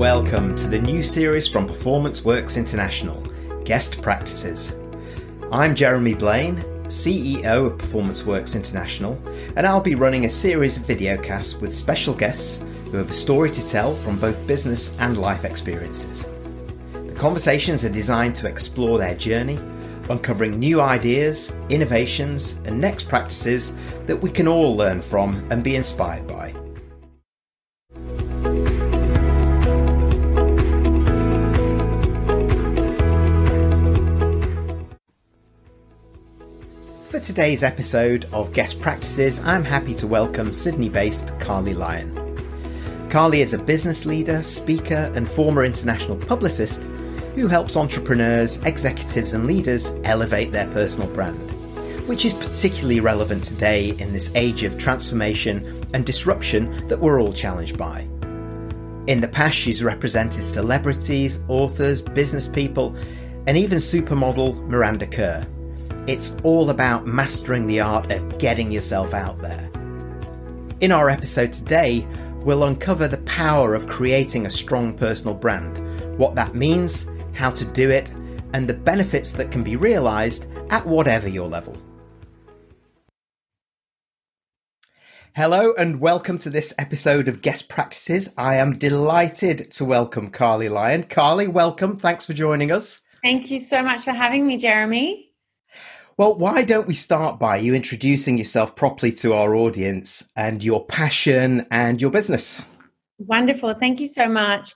welcome to the new series from Performance Works International Guest Practices. I'm Jeremy Blaine, CEO of Performance Works International, and I'll be running a series of videocasts with special guests who have a story to tell from both business and life experiences. The conversations are designed to explore their journey, uncovering new ideas, innovations, and next practices that we can all learn from and be inspired by. Today's episode of Guest Practices, I'm happy to welcome Sydney based Carlii Lyon. Carlii is a business leader, speaker, and former international publicist who helps entrepreneurs, executives, and leaders elevate their personal brand, which is particularly relevant today in this age of transformation and disruption that we're all challenged by. In the past, she's represented celebrities, authors, business people, and even supermodel Miranda Kerr it's all about mastering the art of getting yourself out there. In our episode today, we'll uncover the power of creating a strong personal brand, what that means, how to do it, and the benefits that can be realised at whatever your level. Hello and welcome to this episode of Guest Practices. I am delighted to welcome Carlii Lyon. Carlii, welcome. Thanks for joining us. Thank you so much for having me, Jeremy. Well, why don't we start by you introducing yourself properly to our audience and your passion and your business? Wonderful. Thank you so much.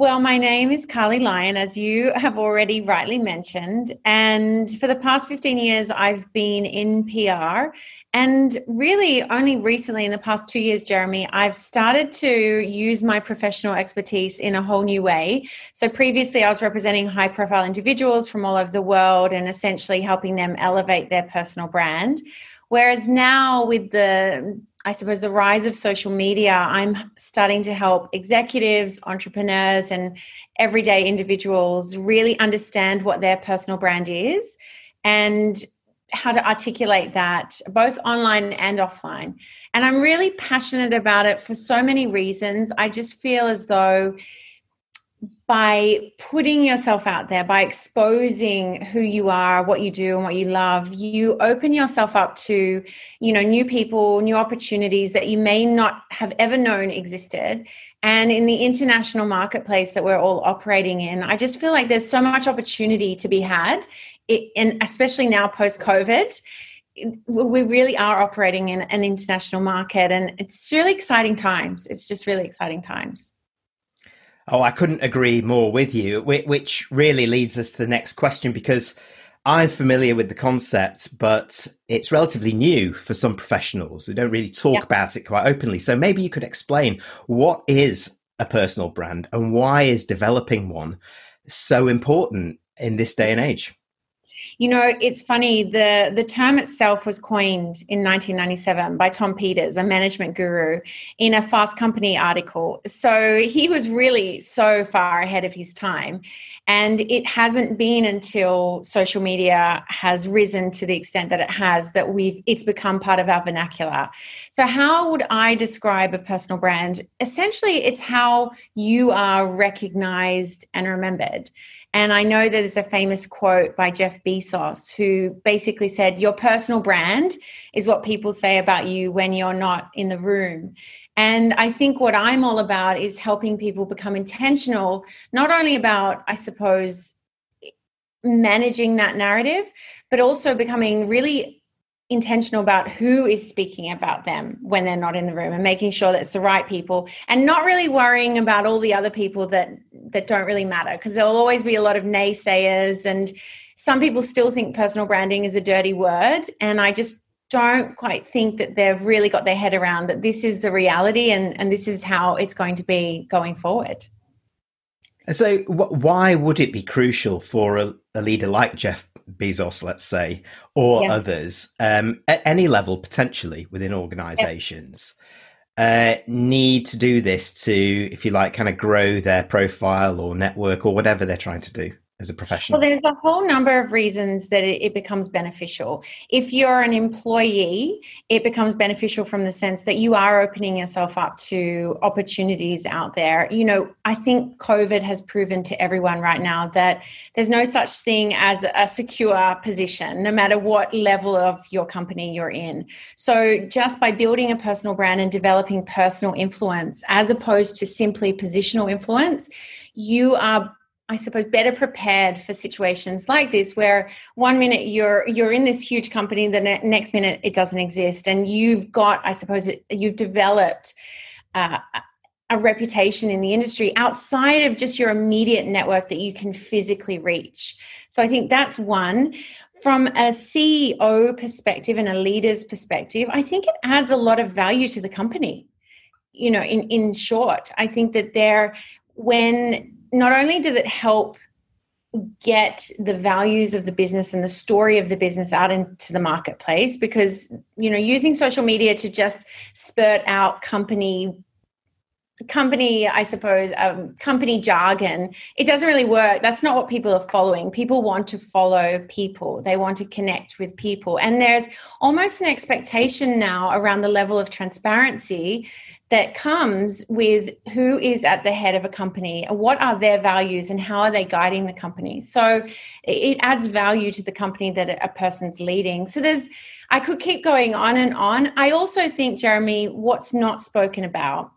Well, my name is Carlii Lyon, as you have already rightly mentioned. And for the past 15 years, I've been in PR and really, only recently, in the past two years, Jeremy, I've started to use my professional expertise in a whole new way. So, previously, I was representing high profile individuals from all over the world and essentially helping them elevate their personal brand. Whereas now, with the I suppose the rise of social media, I'm starting to help executives, entrepreneurs, and everyday individuals really understand what their personal brand is and how to articulate that both online and offline. And I'm really passionate about it for so many reasons. I just feel as though by putting yourself out there, by exposing who you are, what you do, and what you love, you open yourself up to, you know, new people, new opportunities that you may not have ever known existed. And in the international marketplace that we're all operating in, I just feel like there's so much opportunity to be had and especially now post COVID, we really are operating in an international market and it's really exciting times. It's just really exciting times. Oh, I couldn't agree more with you, which really leads us to the next question because I'm familiar with the concept, but it's relatively new for some professionals who don't really talk yeah. about it quite openly. So maybe you could explain what is a personal brand and why is developing one so important in this day and age? You know, it's funny. the The term itself was coined in 1997 by Tom Peters, a management guru, in a Fast Company article. So he was really so far ahead of his time, and it hasn't been until social media has risen to the extent that it has that we've it's become part of our vernacular. So, how would I describe a personal brand? Essentially, it's how you are recognized and remembered. And I know there's a famous quote by Jeff Bezos who basically said, Your personal brand is what people say about you when you're not in the room. And I think what I'm all about is helping people become intentional, not only about, I suppose, managing that narrative, but also becoming really intentional about who is speaking about them when they're not in the room and making sure that it's the right people and not really worrying about all the other people that that don't really matter. Because there'll always be a lot of naysayers and some people still think personal branding is a dirty word. And i just don't quite think that they've really got their head around that this is the reality and and this is how it's going to be going forward so why would it be crucial for a, a leader like jeff Bezos, let's say, or yeah. others um, at any level potentially within organizations uh, need to do this to, if you like, kind of grow their profile or network or whatever they're trying to do? As a professional? Well, there's a whole number of reasons that it, it, becomes beneficial. If you're an employee, it becomes beneficial from the sense that you are opening yourself up to opportunities out there. You know, I think COVID has proven to everyone right now that there's no such thing as a secure position, no matter what level of your company you're in. So, just by building a personal brand and developing personal influence, as opposed to simply positional influence, you are I suppose better prepared for situations like this where one minute you're you're in this huge company the ne- next minute it doesn't exist and you've got I suppose it, you've developed uh, a reputation in the industry outside of just your immediate network that you can physically reach. So I think that's one from a CEO perspective and a leader's perspective, I think it adds a lot of value to the company. You know, in in short, I think that there when not only does it help get the values of the business and the story of the business out into the marketplace because you know using social media to just spurt out company company i suppose um, company jargon it doesn't really work. That's not what people are following. People want to follow people. They want to connect with people. And there's almost an expectation now around the level of transparency that comes with who is at the head of a company what are their values and how are they guiding the company. So it adds value to the company that a person's leading. So there's i could keep going on and on. I also think jeremy what's not spoken about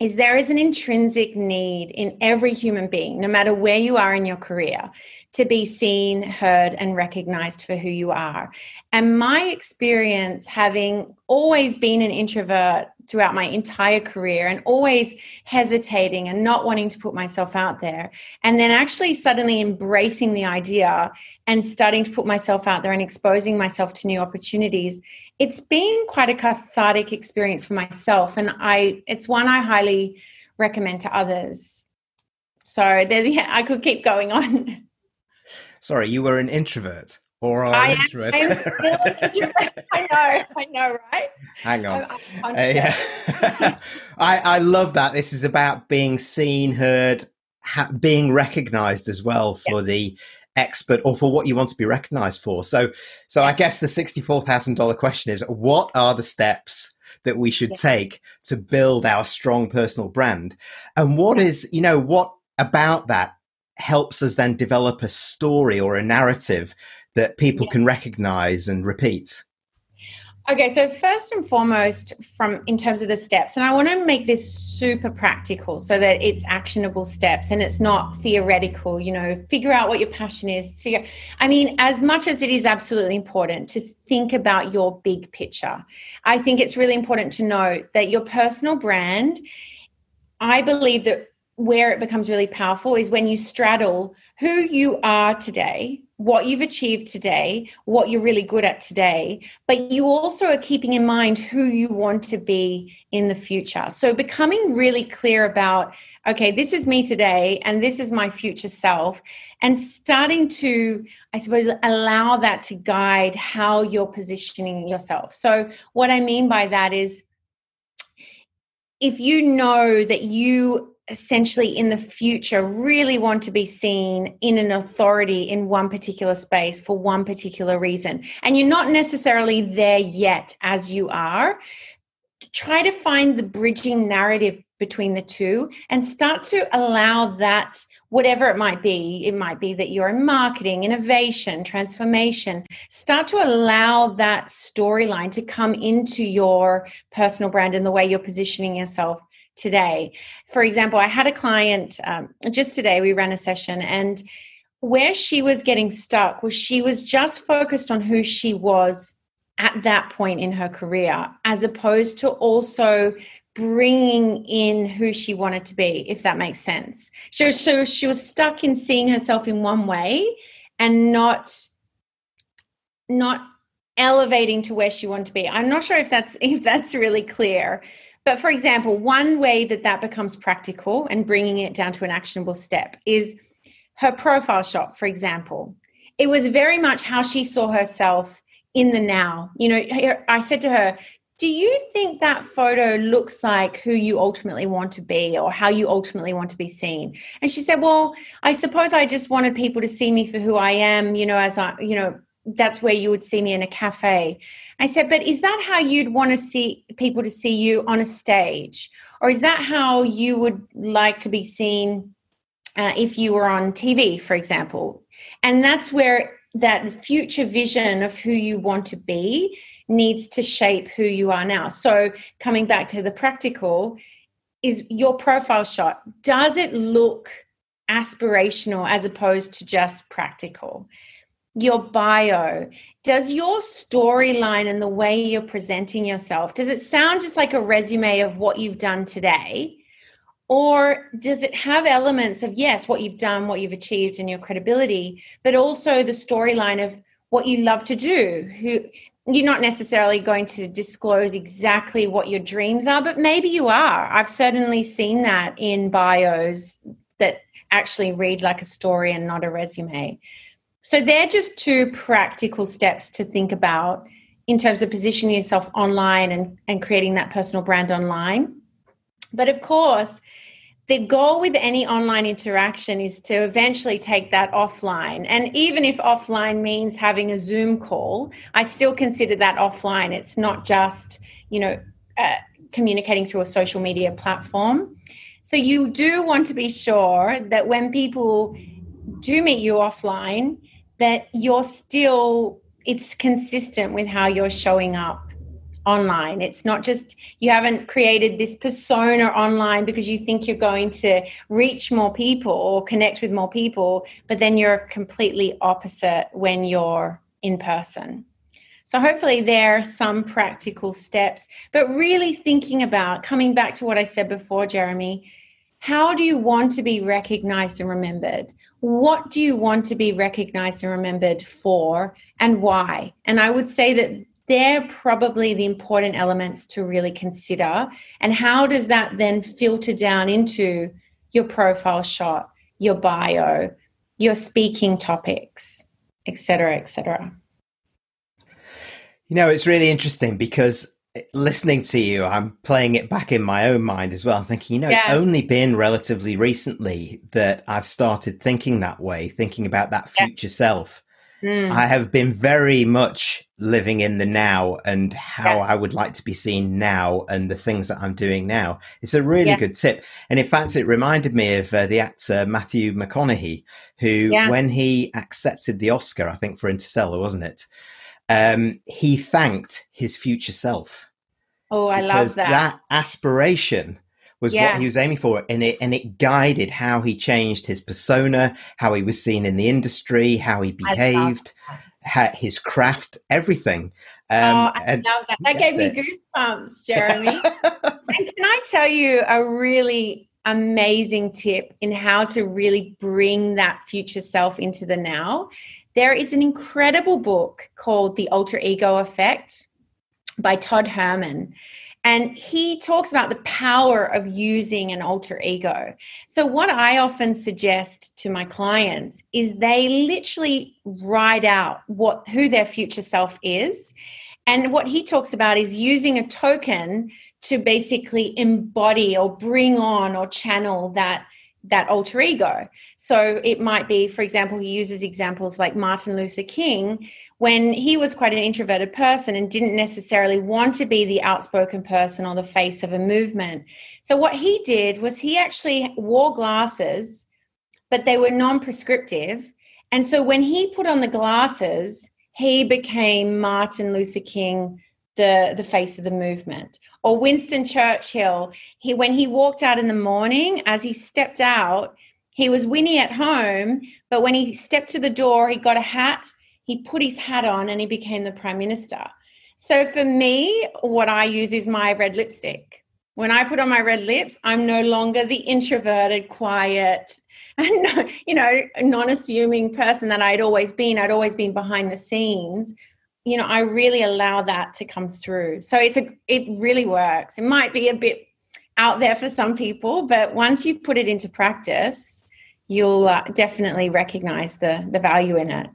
is there is an intrinsic need in every human being no matter where you are in your career to be seen, heard, and recognized for who you are. And my experience, having always been an introvert throughout my entire career and always hesitating and not wanting to put myself out there, and then actually suddenly embracing the idea and starting to put myself out there and exposing myself to new opportunities. It's been quite a cathartic experience for myself, and I it's one I highly recommend to others. So there's yeah, I could keep going on. Sorry, you were an introvert or are I introvert? Am, I know, I know, right? Hang on. Uh, yeah. I, I love that. This is about being seen, heard, ha- being recognized as well for yeah. the expert or for what you want to be recognized for. So, so I guess the sixty-four thousand dollar question is: What are the steps that we should yeah. take to build our strong personal brand? And what is, you know, what about that helps us then develop a story or a narrative that people yeah. can recognize and repeat? Okay, so first and foremost, from in terms of the steps, and I want to make this super practical so that it's actionable steps and it's not theoretical. You know, figure out what your passion is. Figure. I mean, as much as it is absolutely important to think about your big picture, I think it's really important to know that your personal brand. I believe that where it becomes really powerful is when you straddle who you are today, what you've achieved today, what you're really good at today, but you also are keeping in mind who you want to be in the future. So becoming really clear about, okay, this is me today and this is my future self, and starting to, I suppose, allow that to guide how you're positioning yourself. So, what I mean by that is, if you know that you essentially in the future really want to be seen in an authority in one particular space for one particular reason. And you're not necessarily there yet as you are. Try to find the bridging narrative between the two and start to allow that whatever it might be it might be that you're in marketing innovation transformation start to allow that storyline to come into your personal brand and the way you're positioning yourself today. For example, I had a client um, just today, we ran a session, and where she was getting stuck was she was just focused on who she was at that point in her career, as opposed to also bringing in who she wanted to be, if that makes sense. So, so she was stuck in seeing herself in one way and not not elevating to where she wanted to be. I'm not sure if that's if that's really clear. But for example, one way that that becomes practical and bringing it down to an actionable step is her profile shot, for example. It was very much how she saw herself in the now. You know, I said to her, do you think that photo looks like who you ultimately want to be or how you ultimately want to be seen and she said well i suppose i just wanted people to see me for who i am you know as i you know that's where you would see me in a cafe i said but is that how you'd want to see people to see you on a stage or is that how you would like to be seen uh, if you were on tv for example and that's where that future vision of who you want to be needs to shape who you are now. So, coming back to the practical, is your profile shot, does it look aspirational as opposed to just practical? Your bio, does your storyline and the way you're presenting yourself, does it sound just like a resume of what you've done today? Or does it have elements of, yes, what you've done, what you've achieved, and your credibility, but also the storyline of what you love to do, who you're not necessarily going to disclose exactly what your dreams are, but maybe you are. I've certainly seen that in bios that actually read like a story and not a resume. So they're just two practical steps to think about in terms of positioning yourself online and, and creating that personal brand online. But of course, the goal with any online interaction is to eventually take that offline. And even if offline means having a Zoom call, I still consider that offline. It's not just, you know, uh, communicating through a social media platform. So you do want to be sure that when people do meet you offline, that you're still, it's consistent with how you're showing up online. It's not just you haven't created this persona online because you think you're going to reach more people or connect with more people, but then you're completely opposite when you're in person. So, hopefully, there are some practical steps, but really thinking about coming back to what I said before, Jeremy. How do you want to be recognized and remembered? What do you want to be recognized and remembered for, and why? And I would say that they're probably the important elements to really consider. And how does that then filter down into your profile shot, your bio, your speaking topics, etc., etc. You know, it's really interesting because listening to you, I'm playing it back in my own mind as well. I'm thinking, you know, yeah. it's only been relatively recently that I've started thinking that way, thinking about that future yeah. self. Mm. I have been very much living in the now and how yeah. I would like to be seen now and the things that I'm doing now. It's a really good tip. And in fact, it reminded me of uh, the actor Matthew McConaughey, who, when he accepted the Oscar, I think for Interstellar, wasn't it? Um, he thanked his future self. Oh, I love that. That aspiration was yeah. what he was aiming for and it and it guided how he changed his persona how he was seen in the industry how he behaved how, his craft everything um, oh, I love that. That gave it. me goosebumps, Jeremy. and can I tell you a really amazing tip in how to really bring that future self into the now? There is an incredible book called The Alter Ego Effect by Todd Herman. And he talks about the power of using an alter ego. So, what I often suggest to my clients is they literally write out what who their future self is. And what he talks about is using a token to basically embody or bring on or channel that that alter ego. So it might be, for example, he uses examples like Martin Luther King, when he was quite an introverted person and didn't necessarily want to be the outspoken person or the face of a movement. So, what he did was he actually wore glasses, but they were non prescriptive. And so, when he put on the glasses, he became Martin Luther King. The, the face of the movement or winston churchill he when he walked out in the morning as he stepped out he was winnie at home but when he stepped to the door he got a hat he put his hat on and he became the prime minister. So for me, what I use is my red lipstick. When I put on my red lips, I'm no longer the introverted, quiet, and you know, non-assuming person that I'd always been. I'd always been behind the scenes. You know, I really allow that to come through. So it's a it really works. It might be a bit out there for some people, but once you put it into practice, you'll uh, definitely recognize the the value in it.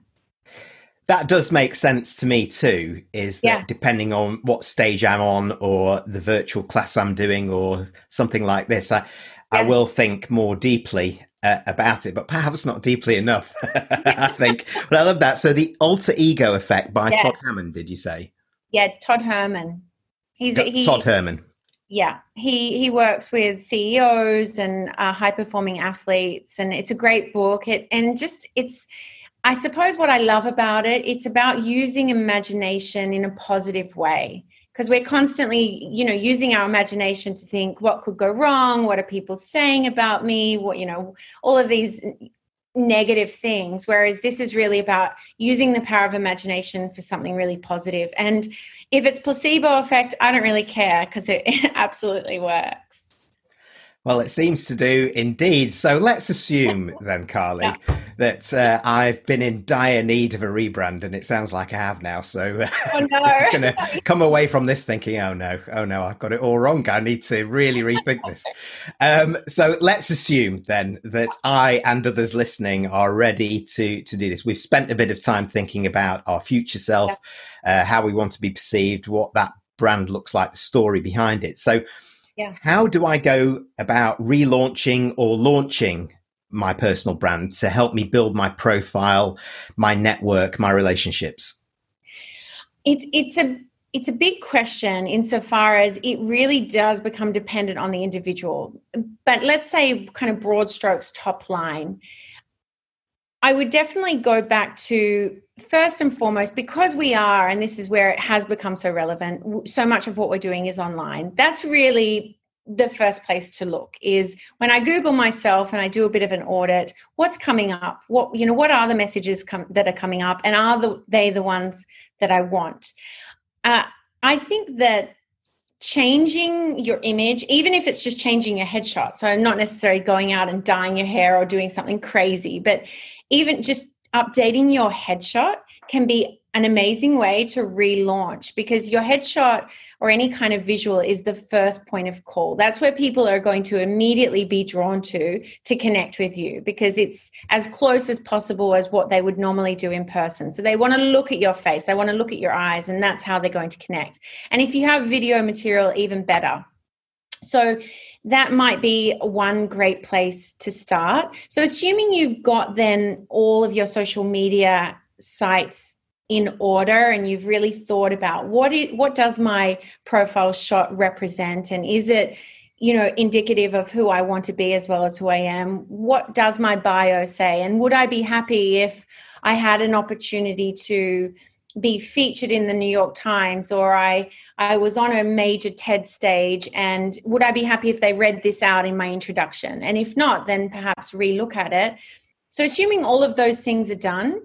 that does make sense to me too is that yeah. depending on what stage i'm on or the virtual class i'm doing or something like this i yeah. i will think more deeply uh, about it but perhaps not deeply enough i think. But i love that. So the alter ego effect by yeah. todd hammond did you say? Yeah todd herman. He's he, todd herman. Yeah he he works with ceos and uh, high performing athletes and it's a great book. It and just it's I suppose what I love about it, it's about using imagination in a positive way because we're constantly, you know, using our imagination to think what could go wrong, what are people saying about me, what, you know, all of these negative things. Whereas this is really about using the power of imagination for something really positive. And if it's placebo effect i don't really care because it, it absolutely works well, it seems to do indeed. So let's assume then, Carlii, yeah. that uh, I've been in dire need of a rebrand, and it sounds like I have now. So oh, no. it's going to come away from this thinking, oh no, oh no, I've got it all wrong. I need to really rethink this. Um, so let's assume then that I and others listening are ready to to do this. We've spent a bit of time thinking about our future self, yeah. uh, how we want to be perceived, what that brand looks like, the story behind it. So yeah. How do I go about relaunching or launching my personal brand to help me build my profile, my network, my relationships? It's it's a it's a big question insofar as it really does become dependent on the individual. But let's say kind of broad strokes top line. I would definitely go back to first and foremost, because we are, and this is where it has become so relevant, so much of what we're doing is online. That's really the first place to look is when i google myself and i do a bit of an audit what's coming up what you know what are the messages com- that are coming up and are the, they the ones that i want uh, i think that changing your image, even if it's just changing your headshot. So, not necessarily going out and dyeing your hair or doing something crazy, but even just updating your headshot can be an amazing way to relaunch because your headshot or any kind of visual is the first point of call. That's where people are going to immediately be drawn to to connect with you because it's as close as possible as what they would normally do in person. So they want to look at your face, they want to look at your eyes, and that's how they're going to connect. And if you have video material, even better. So that might be one great place to start. So, assuming you've got then all of your social media sites in order and you've really thought about what it, what does my profile shot represent? And is it you know indicative of who I want to be as well as who I am? What does my bio say? And would I be happy if I had an opportunity to be featured in the New York Times or I I was on a major TED stage and would I be happy if they read this out in my introduction? And if not then perhaps relook at it. So assuming all of those things are done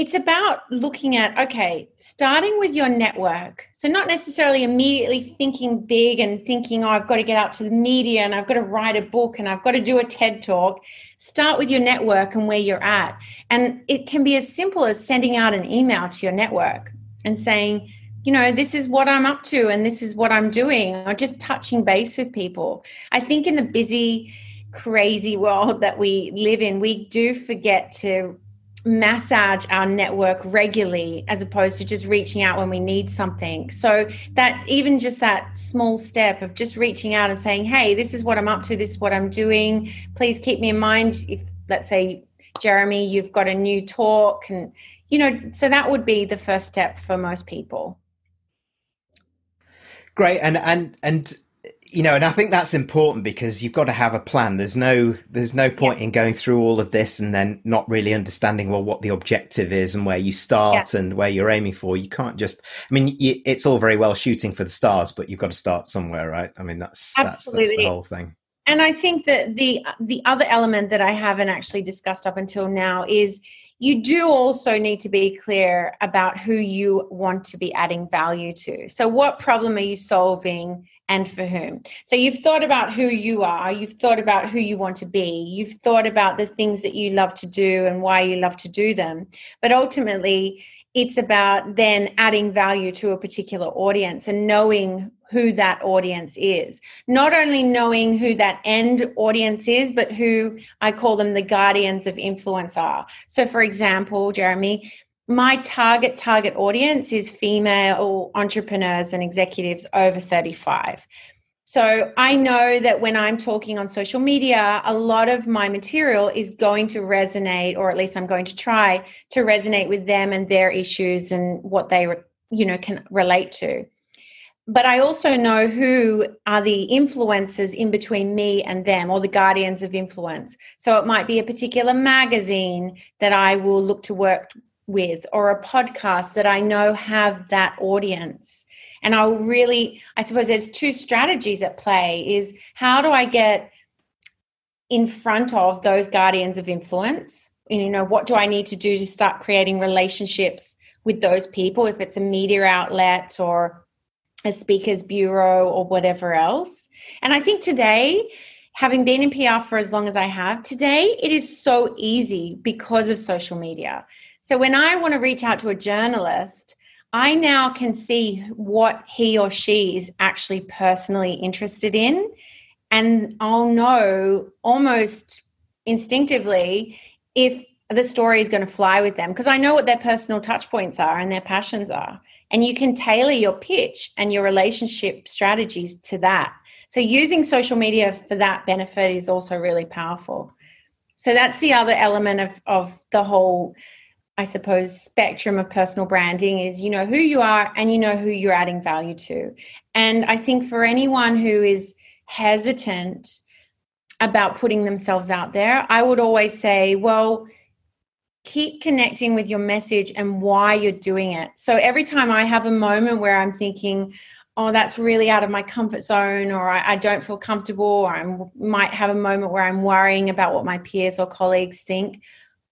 it's about looking at okay starting with your network so not necessarily immediately thinking big and thinking oh I've got to get out to the media and I've got to write a book and I've got to do a TED talk start with your network and where you're at. And it can be as simple as sending out an email to your network and saying, you know, this is what I'm up to and this is what I'm doing, or just touching base with people. I think in the busy, crazy world that we live in, we do forget to massage our network regularly as opposed to just reaching out when we need something. So that even just that small step of just reaching out and saying, "Hey, this is what I'm up to, this is what I'm doing. Please keep me in mind if let's say Jeremy, you've got a new talk and you know, so that would be the first step for most people. Great. And and and you know, and I think that's important because you've got to have a plan. There's no there's no point yeah. in going through all of this and then not really understanding well what the objective is and where you start yeah. and where you're aiming for. You can't just. I mean, you, it's all very well shooting for the stars, but you've got to start somewhere, right? I mean, that's Absolutely. that's, that's the whole thing. And I think that the the other element that I haven't actually discussed up until now is you do also need to be clear about who you want to be adding value to. So, what problem are you solving and for whom? So, you've thought about who you are, you've thought about who you want to be, you've thought about the things that you love to do and why you love to do them. But ultimately, it's about then adding value to a particular audience and knowing who that audience is. Not only knowing who that end audience is, but who I call them the guardians of influence are. So, for example, Jeremy, my target target audience is female entrepreneurs and executives over 35 so I know that when I'm talking on social media, a lot of my material is going to resonate, or at least I'm going to try to resonate with them and their issues and what they, you know, can relate to. But I also know who are the influencers in between me and them, or the guardians of influence. So it might be a particular magazine that I will look to work with, or a podcast that I know have that audience. And i'll really i suppose there's two strategies at play is how do i get in front of those guardians of influence? And you know what do i need to do to start creating relationships with those people if it's a media outlet or a speakers bureau or whatever else? And i think today having been in pr for as long as i have today it is so easy because of social media so when i want to reach out to a journalist I now can see what he or she is actually personally interested in. And I'll know almost instinctively if the story is going to fly with them because I know what their personal touch points are and their passions are. And you can tailor your pitch and your relationship strategies to that. So, using social media for that benefit is also really powerful. So, that's the other element of, of the whole I suppose, spectrum of personal branding is you know who you are and you know who you're adding value to. And I think for anyone who is hesitant about putting themselves out there, I would always say, well, keep connecting with your message and why you're doing it. So every time I have a moment where I'm thinking, oh, that's really out of my comfort zone, or I, I don't feel comfortable, or I might have a moment where I'm worrying about what my peers or colleagues think,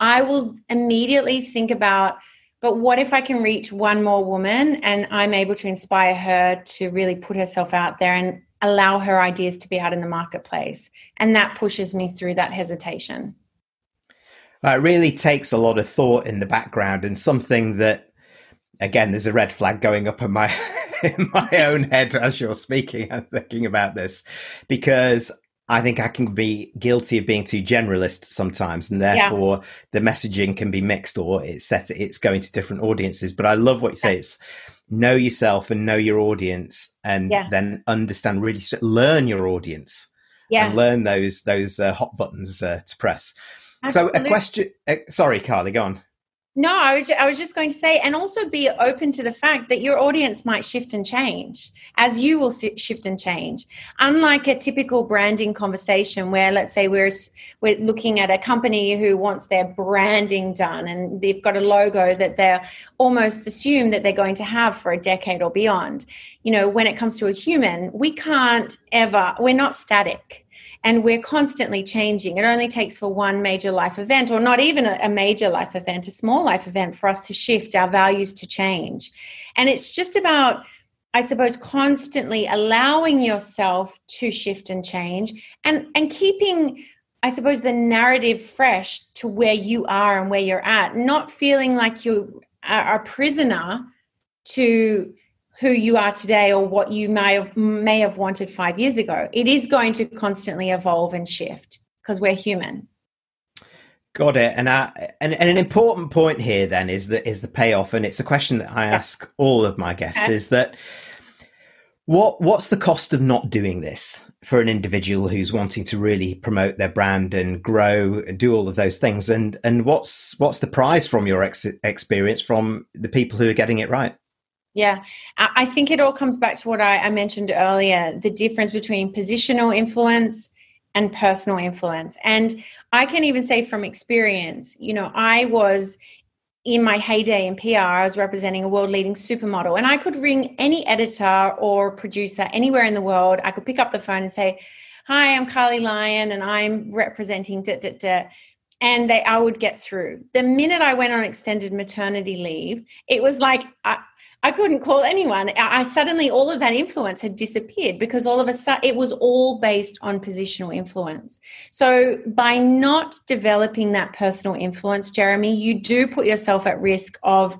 I will immediately think about, but what if I can reach one more woman and I'm able to inspire her to really put herself out there and allow her ideas to be out in the marketplace? And that pushes me through that hesitation. Uh, it really takes a lot of thought in the background and something that, again, there's a red flag going up in my in my own head as you're speaking and thinking about this, because I think I can be guilty of being too generalist sometimes, and therefore yeah. the messaging can be mixed or it's set it's going to different audiences. But I love what you say. It's know yourself and know your audience, and yeah. then understand really learn your audience, yeah, and learn those those uh, hot buttons uh, to press. Absolutely. So a question. Uh, sorry, Carlii, go on. No, I was I was just going to say, and also be open to the fact that your audience might shift and change as you will shift and change. Unlike a typical branding conversation, where let's say we're we're looking at a company who wants their branding done, and they've got a logo that they're almost assume that they're going to have for a decade or beyond. You know, when it comes to a human, we can't ever. We're not static and we're constantly changing. It only takes for one major life event, or not even a, major life event, a small life event, for us to shift our values to change. And it's just about, I suppose, constantly allowing yourself to shift and change and, and keeping. I suppose the narrative fresh to where you are and where you're at, not feeling like you are a prisoner to who you are today or what you may have may have wanted 5 years ago. It is going to constantly evolve and shift because we're human. Got it. And, I, and and an important point here then is that is the payoff. And it's a question that i ask all of my guests okay. is that what what's the cost of not doing this for an individual who's wanting to really promote their brand and grow and do all of those things? And and what's what's the prize from your ex- experience from the people who are getting it right yeah, I think it all comes back to what I, mentioned earlier the difference between positional influence and personal influence. And I can even say from experience, you know, I was in my heyday in PR, I was representing a world leading supermodel, and I could ring any editor or producer anywhere in the world. I could pick up the phone and say, Hi, I'm Carlii Lyon, and I'm representing da, da, da and they I would get through. The minute I went on extended maternity leave, it was like I, I couldn't call anyone. I suddenly all of that influence had disappeared because all of a sudden it was all based on positional influence. So by not developing that personal influence, Jeremy, you do put yourself at risk of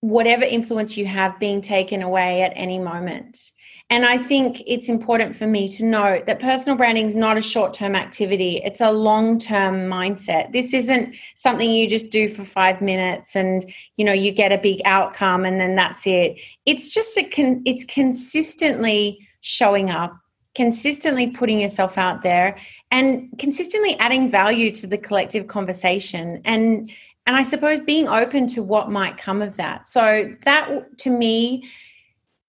whatever influence you have being taken away at any moment. And I think it's important for me to note that personal branding is not a short term activity, it's a long term mindset. This isn't something you just do for five minutes and you know you get a big outcome and then that's it. It's just a con- it's consistently showing up, consistently putting yourself out there and consistently adding value to the collective conversation and and I suppose being open to what might come of that. So that to me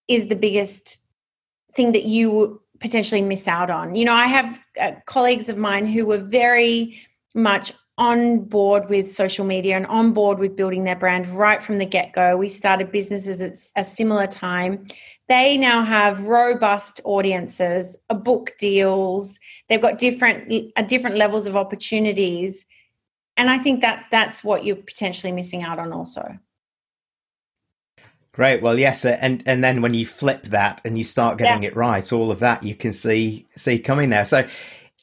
is the biggest thing that you potentially miss out on. You know, I have uh, colleagues of mine who were very much on board with social media and on board with building their brand right from the get go. We started businesses at a similar time. They now have robust audiences, a book deals. They've got different uh, different levels of opportunities, and I think that that's what you're potentially missing out on also. Great. Well, yes, uh, and and then when you flip that and you start getting yeah. it right, all of that you can see see coming there. So,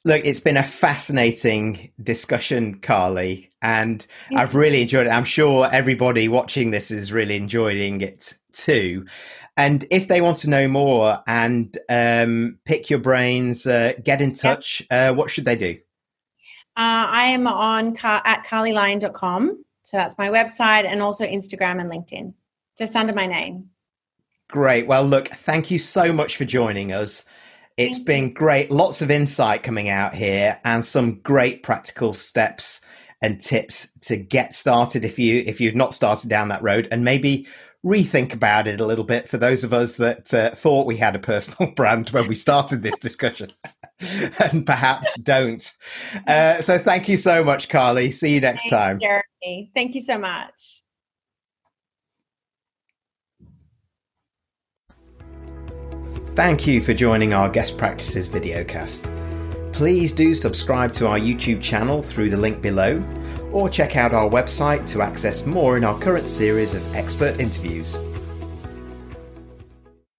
look, it's been a fascinating discussion, Carlii, and yeah. I've really enjoyed it. I'm sure everybody watching this is really enjoying it too. And if they want to know more and um, pick your brains, uh, get in touch. Yeah. Uh, what should they do? Uh, I am on car- at carliilyon.com. So that's my website and also Instagram and LinkedIn just under my name. Great. Well, look, thank you so much for joining us. It's thank been great. Lots of insight coming out here and some great practical steps and tips to get started if you if you've not started down that road and maybe rethink about it a little bit for those of us that uh, thought we had a personal brand when we started this discussion and perhaps don't. Uh, so thank you so much, Carlii. See you next Thanks, time. Jeremy. Thank you so much. Thank you for joining our Guest Practices videocast. Please do subscribe to our YouTube channel through the link below, or check out our website to access more in our current series of expert interviews.